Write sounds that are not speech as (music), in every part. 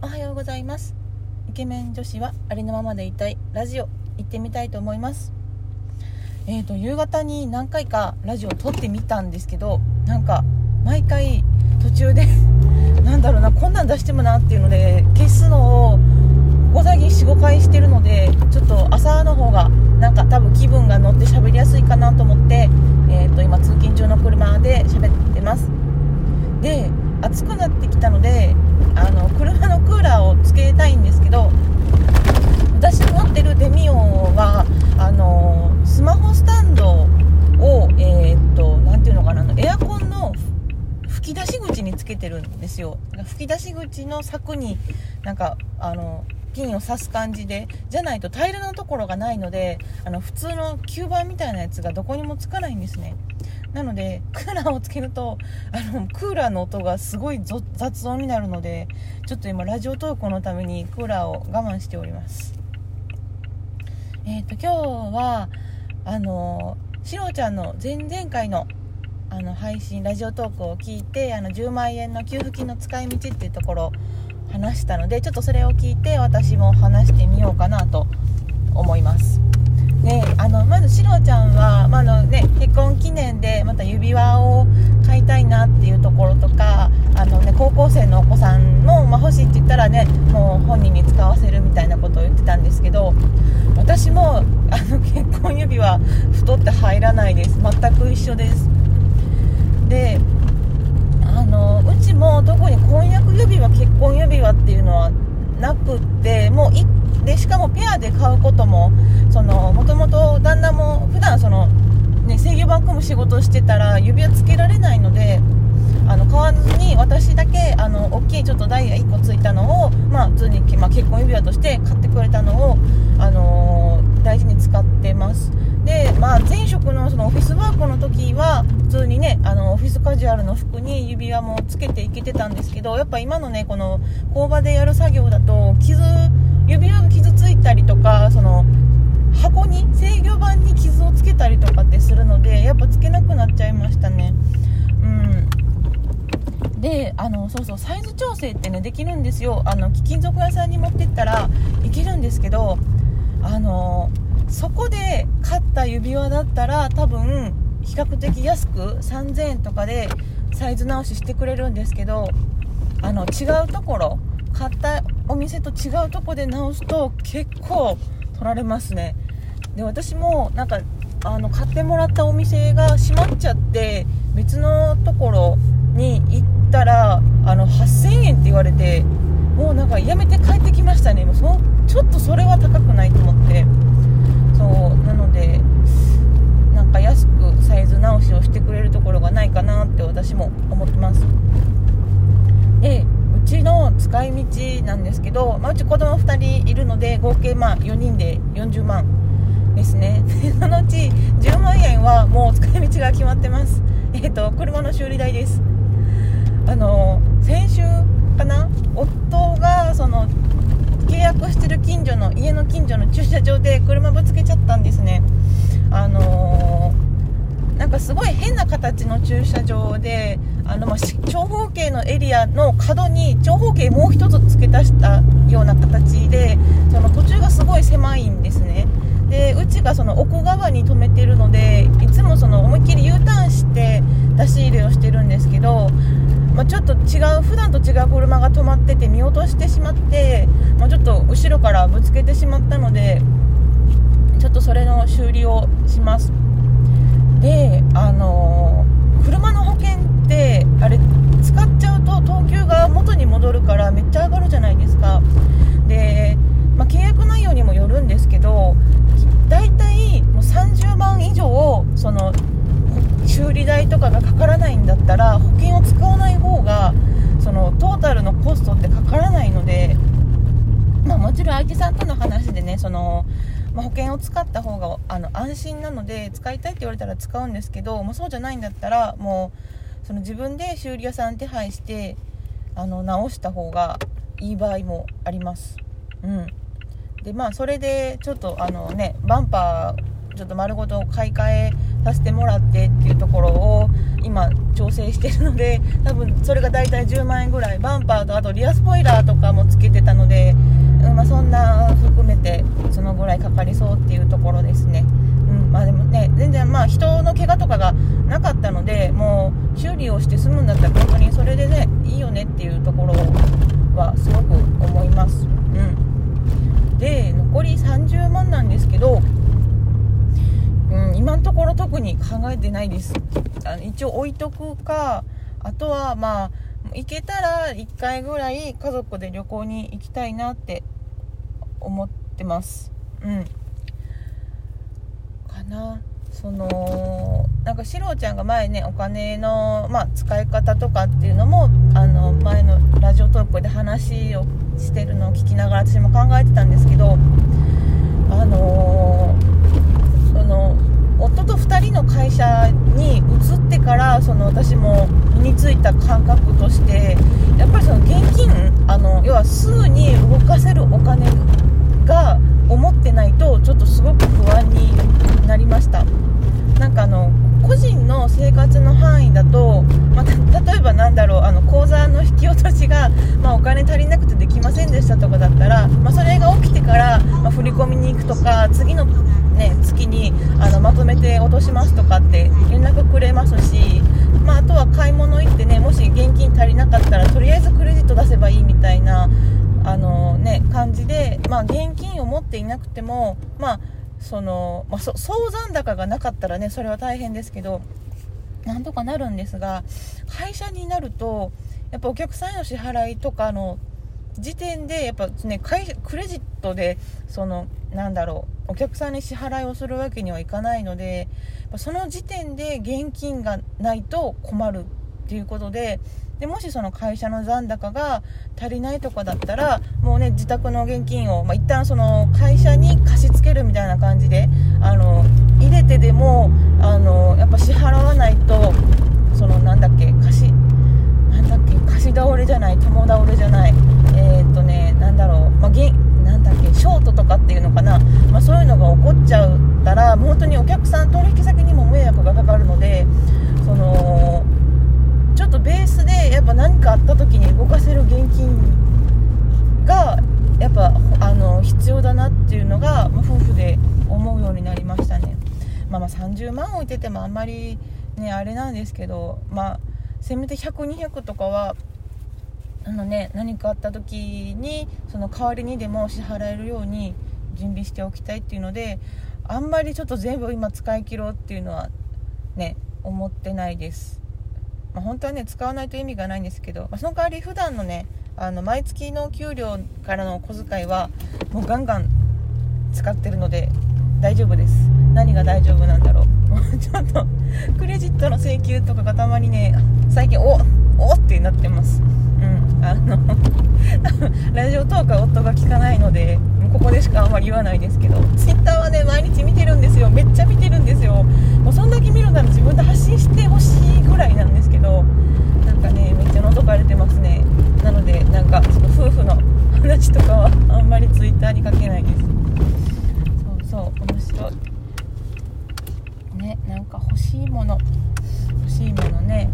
おはようございます。イケメン女子はありのままでいたいラジオ行ってみたいと思います。えーと夕方に何回かラジオ撮ってみたんですけどなんか毎回途中で (laughs) なんだろうなこんなん出してもなっていうので消すのをここ最近45回してるのでちょっと朝の方がなんか多分気分が乗って喋りやすいかなと思って、えー、と今通勤中の車で喋ってます。で暑くなってきたのであの車のクーラーをつけたいんですけど私持ってるデミオンはあのスマホスタンドをえー、っと何ていうのかなエアコンの吹き出し口につけてるんですよ。吹き出し口の柵になんかあのピンを刺す感じでじゃないと平らなところがないのであの普通の吸盤みたいなやつがどこにもつかないんですね。なのでクーラーをつけるとあのクーラーの音がすごい雑音になるのでちょっと今ラジオ投稿のためにクーラーを我慢しておりますえっ、ー、と今日はあのしろちゃんの前々回のあの配信ラジオトークを聞いてあの10万円の給付金の使い道っていうところ話したのでちょっとそれを聞いて私も話してみようかなと思います。ね、あのまずしろちゃんは、まあのね、結婚記念でまた指輪を買いたいなっていうところとかあの、ね、高校生のお子さんも、まあ、欲しいって言ったらねもう本人に使わせるみたいなことを言ってたんですけど私もあの結婚指輪太って入らないです。全く一緒です。であのうちも特に婚約指輪結婚指輪っていうのはなくってもうでしかもペアで買うことももともと旦那も普段そのね制御盤組む仕事をしてたら指輪つけられないのであの買わずに私だけあの大きいちょっとダイヤ1個ついたのを、まあ、普通に、まあ、結婚指輪として買ってくれたのを、あのー、大事に使ってます。で、まあ、前職のそのオフィスワークの時は普通にねあのオフィスカジュアルの服に指輪もつけていけてたんですけどやっぱ今のねこの工場でやる作業だと傷指輪が傷ついたりとかその箱に制御盤に傷をつけたりとかってするのでやっぱつけなくなっちゃいましたね。うん。であのそうそうサイズ調整ってねできるんですよ。あの貴金属屋さんに持ってったらいけるんですけどあのそこで買った指輪だったら多分比較的安く3000円とかでサイズ直ししてくれるんですけどあの違うところ買ったお店と違うとこで直すと結構取られますね。で私もなんかあの買ってもらったお店が閉まっちゃって別のところに行ったらあの8000円って言われてもうなんかやめて帰ってきましたね。もうそちょっとそれは高くないと思って。そうなのでなんか安くサイズ直しをしてくれるところがないかなって私も思ってます。でちの使い道なんですけど、まあ、うち子供2人いるので合計まあ4人で40万ですね。(laughs) そのうち10万円はもう使い道が決まってます。(laughs) えっ、ー、と車の修理代です。あの先週かな？夫がその契約してる近所の家の近所の駐車場で車ぶつけちゃったんですね。あのー、なんかすごい変な形の駐車場であの、まあ、長方形のエリアの角に長方形もう1つ付け足したような形でその途中がすごい狭いんですね。でうちがその奥側に止めてるのでいつもその思いっきり U ターンして出し入れをしてるんですけど、まあ、ちょっと違う普段と違う車が止まってて見落としてしまって、まあ、ちょっと後ろからぶつけてしまったのでちょっとそれの修理をします。であの、車の保険ってあれ使っちゃうと等級が元に戻るからめっちゃ上がるじゃないですか。で、まあ、契約内容にもよるんですけど大体もう30万以上その修理代とかがかからないんだったら保険を使わない方がそのトータルのコストってかからないので、まあ、もちろん相手さんとの話でねその、まあ、保険を使った方があの安心なので使いたいって言われたら使うんですけどもうそうじゃないんだったらもうその自分で修理屋さん手配してあの直した方がいい場合もあります。うんでまあそれでちょっとあのねバンパーちょっと丸ごと買い替えさせてもらってっていうところを今調整してるので多分それが大体10万円ぐらいバンパーとあとリアスポイラーとかもつけてたので、うんまあ、そんな含めてそのぐらいかかりそうっていうところですね。うんまあ、でもね全然まあ人の怪我とかがなかったのでもう修理をして済むんだったら本当にそれでねいいよねっていうところはすごく思います。うん、で残り30万なんですけどうん、今のところ特に考えてないですあの一応置いとくかあとはまあ行けたら1回ぐらい家族で旅行に行きたいなって思ってます。うん。かな。そのなんかシロちゃんが前ねお金の、まあ、使い方とかっていうのもあの前のラジオトークで話をしてるのを聞きながら私も考えてたんですけどあの、その夫と2人の会社に移ってからその私も身についた感覚としてやっぱりその現金あの要はすぐに動かせるお金が思ってないとちょっとすごく不安になりましたなんかあの個人の生活の範囲だと、まあ、例えばなんだろうあの口座の引き落としまあ、お金足りなくてできませんでしたとかだったら、まあ、それが起きてから、ま振り込みに行くとか次の、ね、月にあのまとめて落としますとかって連絡くれますし、まあ、あとは買い物行ってねもし現金足りなかったらとりあえずクレジット出せばいいみたいなあの、ね、感じで、まあ、現金を持っていなくても、まあその、まあ、総残高がなかったらねそれは大変ですけどなんとかなるんですが会社になるとやっぱお客さんへの支払いとかの時点でやっぱねクレジットでそのなんだろうお客さんに支払いをするわけにはいかないのでその時点で現金がないと困るっていうことででもしその会社の残高が足りないとかだったらもうね自宅の現金を、まあ、一旦その会社に貸し付けるみたいな感じであの入れてでもあのやっぱ支払わないとそのなんだっけ貸しだっけ貸し倒れじゃない共倒れじゃない。えー、っとねなんだろう、まあ、なんだっけショートとかっていうのかな、まあ、そういうのが起こっちゃったら本当にお客さん取引先にも迷惑がかかるのでそのちょっとベースでやっぱ何かあった時に動かせる現金がやっぱあの必要だなっていうのが、ま夫婦で思うようになりましたね、まあ、まあ30万置いててもあんまりねあれなんですけどまあせめて100200とかはあのね何かあった時にその代わりにでも支払えるように準備しておきたいっていうのであんまりちょっと全部今使い切ろうっていうのはね思ってないです。まあ、本当はね使わないと意味がないんですけど、まあ、その代わり普段のねあの毎月の給料からの小遣いはもうガンガン使ってるので大丈夫です。何が大丈夫なんだろう。(laughs) ちょっとクレジットの請求とかがたまにね最近おおってなってます。うんあの (laughs) ラジオトークは夫が聞かないのでここでしかあんまり言わないですけどツイッターはね毎日見てるんですよ。めっちゃ見てるんですよ。もうそんだけ見るなら自分で発信してほしいぐらいなんですけどなんかねめっちゃ覗かれてますね。なのでなんかその夫婦の話とかはあんまりツイッターに書けないです。そうそう面白い。ねなんか欲しいもの。欲しいものね。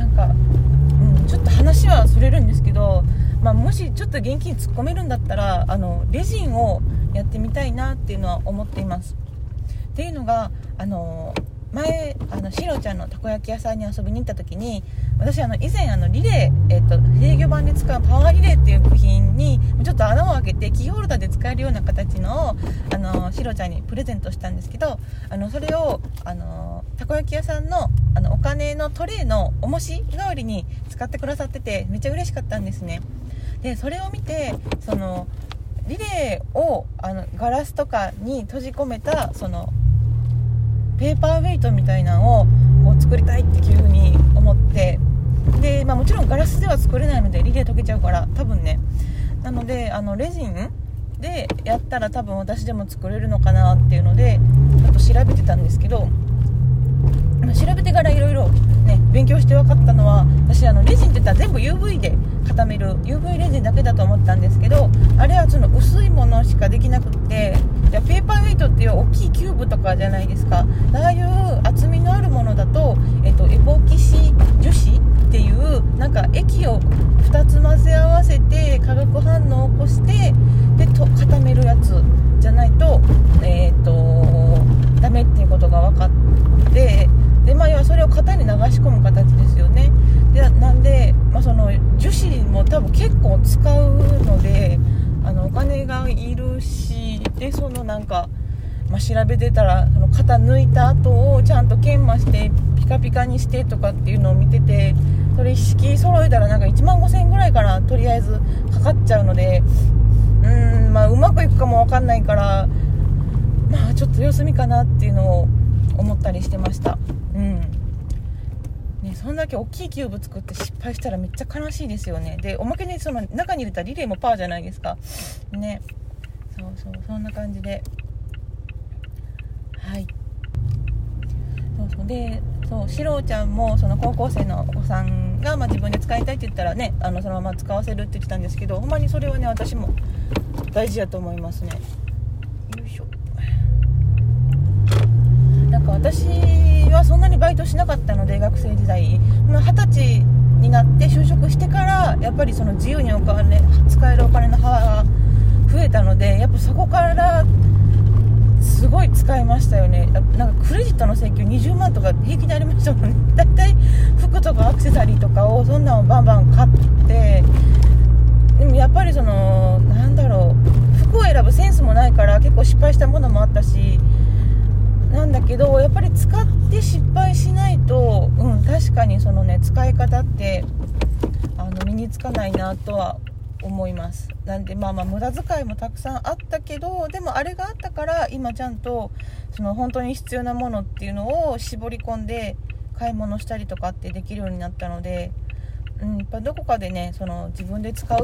なんか、うん、ちょっと話はそれるんですけどまあ、もしちょっと現金突っ込めるんだったらあのレジンをやってみたいなっていうのは思っています。っていうのがあの前あのシロちゃんのたこ焼き屋さんに遊びに行った時に私あの以前あのリレー、えっと、制御盤で使うパワーリレーっていう部品にちょっと穴を開けてキーホルダーで使えるような形ののシロちゃんにプレゼントしたんですけどあのそれをあのたこ焼き屋さんのあのお金のトレーの重し代わりに使ってくださっててめっちゃ嬉しかったんですね。でそれを見てそのリレーをあのガラスとかに閉じ込めたそのペーパーウェイトみたいなのをこう作りたいっていう風に思ってで、まあ、もちろんガラスでは作れないのでリレー溶けちゃうから多分ね。なのであのレジンでやったら多分私でも作れるのかなっていうのでちょっと調べてたんですけど調べてからいろいろ、勉強して分かったのは私あのレジンって言ったら全部 UV で固める UV レジンだけだと思ったんですけどあれはその薄いものしかできなくってじゃペーパーウェイトっていう大きいキューブとかじゃないですか。ああいう厚みのあるものだと、えっと、エポキシ樹脂うなんか液を2つ混ぜ合わせて化学反応を起こしてでと固めるやつじゃないと,、えー、とダメっていうことが分かってで、まあ、要はそれを型に流し込む形ですよね。でなんで、まあ、その樹脂も多分結構使うのであのお金がいるしでそのなんか、まあ、調べてたらその型抜いた後をちゃんと研磨してピカピカにしてとかっていうのを見ててそれ一式揃えたらなんか1万5000円ぐらいからとりあえずかかっちゃうのでうーんまあうまくいくかも分かんないからまあちょっと様子見かなっていうのを思ったりしてました。うん。ね、そんだけ大きいキューブ作って失敗したらめっちゃ悲しいですよね。でおまけにその中に入れたリレーもパーじゃないですか。ね。そうそうそんな感じで。はい。そうでそうシロちゃんもその高校生のお子さんが、まあ、自分で使いたいって言ったらねあのそのまま使わせるって言ってたんですけどほんまにそれはね私も大事やと思いますね。よいしょ。なんか私はそんなにバイトしなかったので学生時代。二十歳になって就職してからやっぱりその自由にお金使えるお金の幅が増えたのでやっぱそこからすごい使いましたよね。なんかクレジットの請求20万とか平気でありましたもんね。(laughs) だいい服とかアクセサリーとかをそんなのバンバン買って。でもやっぱりそのなんだろう。服を選ぶセンスもないから結構失敗したものもあったし。なんだけどやっぱり使って失敗しないと、うん、確かにそのね使い方ってあの身につかないなとは思います。なんでまあまあ無駄遣いもたくさんあったけどでもあれがあったから今ちゃんとその本当に必要なものっていうのを絞り込んで買い物したりとかってできるようになったので、うん、やっぱどこかでねその自分で使う